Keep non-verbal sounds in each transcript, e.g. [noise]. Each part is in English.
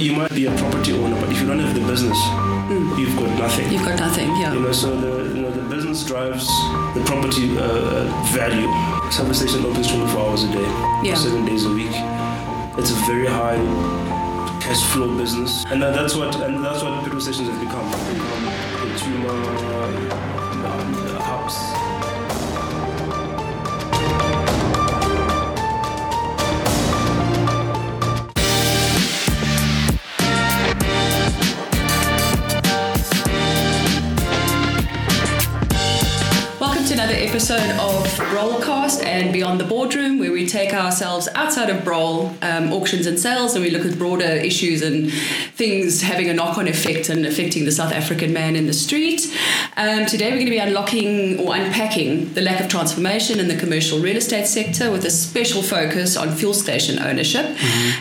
you might be a property owner, but if you don't have the business, you've got nothing. You've got nothing, yeah. You know, so the you know the business drives the property uh, value. Service station opens 24 hours a day, Yeah. seven days a week. It's a very high cash flow business, and that's what and that's what petrol stations have become. become consumer um, hubs. Episode of Rollcast and Beyond the Boardroom, where we take ourselves outside of Broll um, auctions and sales and we look at broader issues and things having a knock on effect and affecting the South African man in the street. Um, today, we're going to be unlocking or unpacking the lack of transformation in the commercial real estate sector with a special focus on fuel station ownership.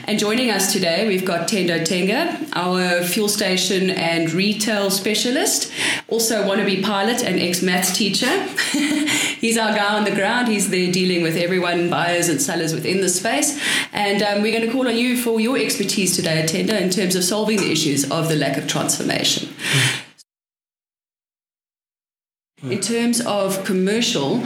And joining us today, we've got Thendo Thenga, our fuel station and retail specialist, also wannabe pilot and ex maths teacher. [laughs] He's our guy on the ground. He's there dealing with everyone, buyers and sellers within the space. And um, we're going to call on you for your expertise today, Attender, in terms of solving the issues of the lack of transformation. In terms of commercial,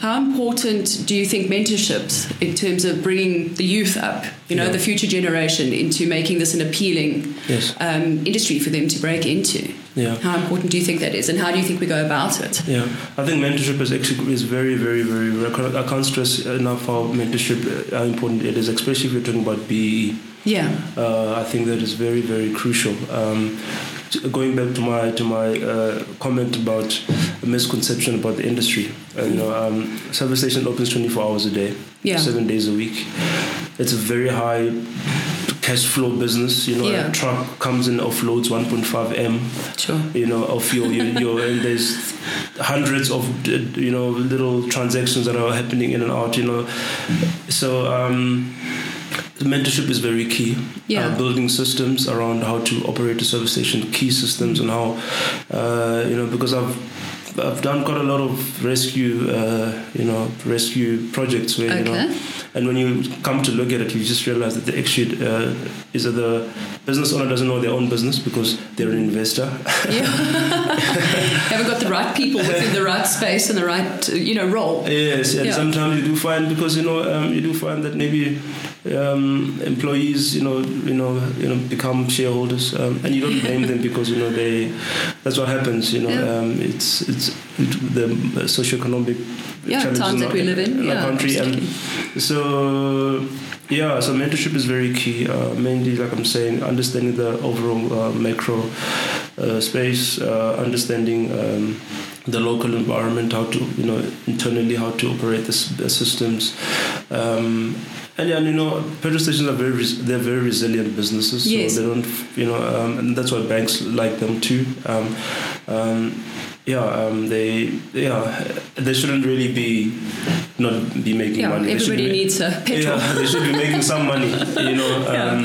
how important do you think mentorships in terms of bringing the youth up, you know, Yeah. the future generation, into making this an appealing Yes. um, industry for them to break into? Yeah. How important do you think that is, and how do you think we go about it? Yeah, I think mentorship is actually is very, very, very. I can't- stress enough how mentorship uh, how important it is, especially if you're talking about BE. Yeah. Uh, I think that is very, very crucial. Um, going back to my to my uh, comment about a misconception about the industry, uh, you know, um, service station opens 24 hours a day, Yeah. seven days a week. It's a very high cash flow business. You know, Yeah. a truck comes in offloads 1.5 m Sure. you know of your, your, [laughs] your and there's hundreds of you know little transactions that are happening in and out you know so um mentorship is very key Yeah. uh, building systems around how to operate a service station key systems and how uh, you know because i've I've done quite a lot of rescue, uh, you know, rescue projects where you know, Okay. and when you come to look at it, you just realize that the actually uh, is that the business owner doesn't know their own business because they're an investor. Yeah. [laughs] Haven't got the right people within the right space and the right, you know, role. Yes, and Yeah. sometimes you do find because you know um, you do find that maybe um, employees you know you know you know become shareholders um, and you don't blame them because you know they that's what happens you know Yeah. um, it's it's the socioeconomic Yeah, challenges times that we live in. our Yeah, country absolutely. and so yeah so mentorship is very key uh, mainly like I'm saying understanding the overall uh, macro space uh, understanding um, the local environment how to you know internally how to operate the, the systems um, and and, you know, petrol stations are very they're very resilient businesses. Yes. So they don't, you know, um, and that's why banks like them too. Um, um, yeah, um, they yeah they shouldn't really be not be making Yeah, money. They should everybody be needs a [laughs] petrol. yeah, they should be making some money. You know, [laughs] um,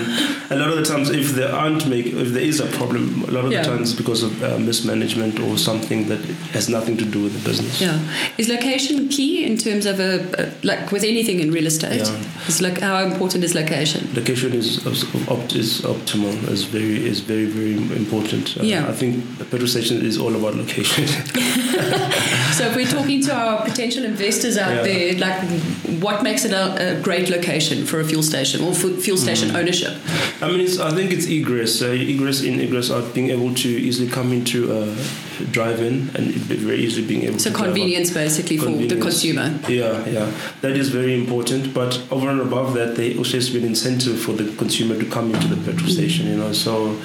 a lot of the times, if they aren't making, if there is a problem, a lot of Yeah. the times it's because of uh, mismanagement or something that has nothing to do with the business. Yeah. Is location key in terms of a, like with anything in real estate? Yeah. Is like how important is location? Location is is opt is optimal. is very is very very important. Uh, Yeah. I think the petrol station is all about location. [laughs] So if we're talking to our potential investors out Yeah. Like what makes it a, a great location for a fuel station or fu- fuel station Mm. ownership? I mean, it's, I think it's egress, uh, egress in, egress out, being able to easily come into a drive in and be very easily being able So to convenience basically for the consumer. Yeah, yeah, that is very important. But over and above that, there also has to be an incentive for the consumer to come into the petrol station. You know, so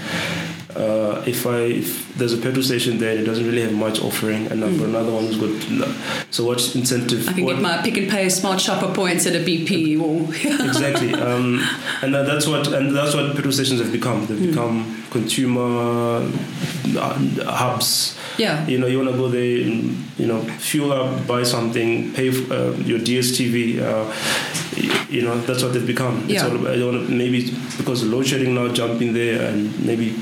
uh, if I if there's a petrol station there, it doesn't really have much offering, and I've got another one who's got. So what incentive? I can what, get my Pick n Pay smart shopper points at a BP or [laughs] exactly, um, and that's what and that's what petrol stations have become. They've become consumer uh, hubs. yeah. You know, you want to go there, and, you know, fuel up, buy something, pay f- uh, your DSTV. Uh, you know, that's what they've become. It's Yeah. all about, I don't maybe because of load shedding now, jump in there and maybe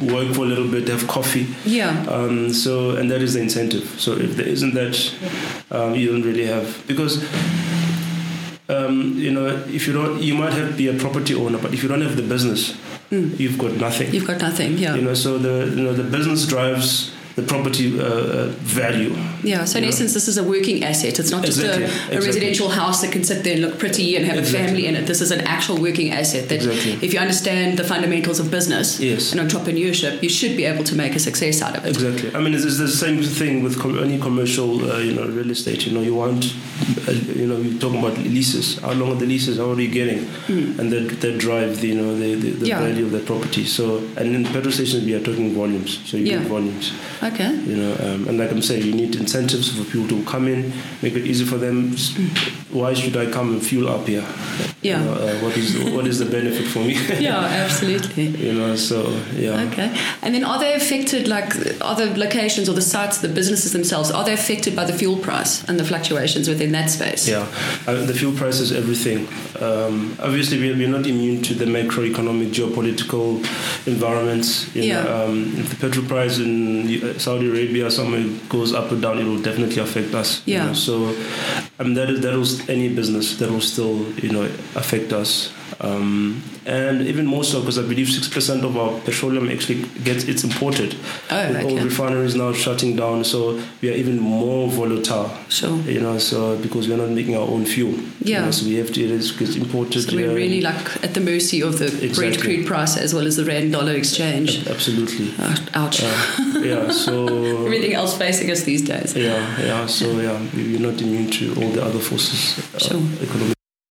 work for a little bit, have coffee. Yeah. Um, so, and that is the incentive. So, if there isn't that, um, you don't really have because. Um, you know, if you don't, you might have be a property owner, but if you don't have the business, Mm. you've got nothing. You've got nothing. Yeah. You know, so the you know the business drives the property uh, uh, value. Yeah, so in essence, this is a working asset. It's not just Exactly, a, a exactly. residential house that can sit there and look pretty and have Exactly. a family in it. This is an actual working asset that, Exactly. if you understand the fundamentals of business Yes. and entrepreneurship, you should be able to make a success out of it. Exactly. I mean, it's, it's the same thing with com- any commercial, uh, you know, real estate. You know, you want, uh, you know, you're talking about leases. How long are the leases? How are you getting? And that that drive, the, you know, the, the, the. Yeah. value of the property. So, and in petrol stations, we are talking volumes. So you Yeah. get volumes. Okay. You know, um, and like I'm saying, you need incentives for people to come in, make it easy for them. Why should I come and fuel up here? Yeah. You know, uh, what is what is the benefit for me? [laughs] Yeah, absolutely. [laughs] you know, so yeah. Okay. And then are they affected, like, the locations or the sites, the businesses themselves, are they affected by the fuel price and the fluctuations within that space? Yeah, uh, the fuel price is everything. Um, obviously, we- we're not immune to the macroeconomic, geopolitical environments. You Yeah. know, um, if the petrol price in uh, Saudi Arabia somewhere goes up or down, it will definitely affect us. you Yeah. know. So, I mean, that is that was any business that will still, you know, affect us. Um, and even more so because I believe six percent of our petroleum actually gets it's imported. Oh, With all refineries now shutting down, so we are even more volatile Sure. you know, so because we're not making our own fuel. you Yeah. know, so we have to, it is gets imported. So we're really like at the mercy of the Exactly. crude price as well as the rand dollar exchange. Absolutely. Uh, ouch. Uh, yeah, so. [laughs] Everything else facing us these days. Yeah, yeah, so yeah, we're not immune to all the other forces. Uh, Sure. Economic.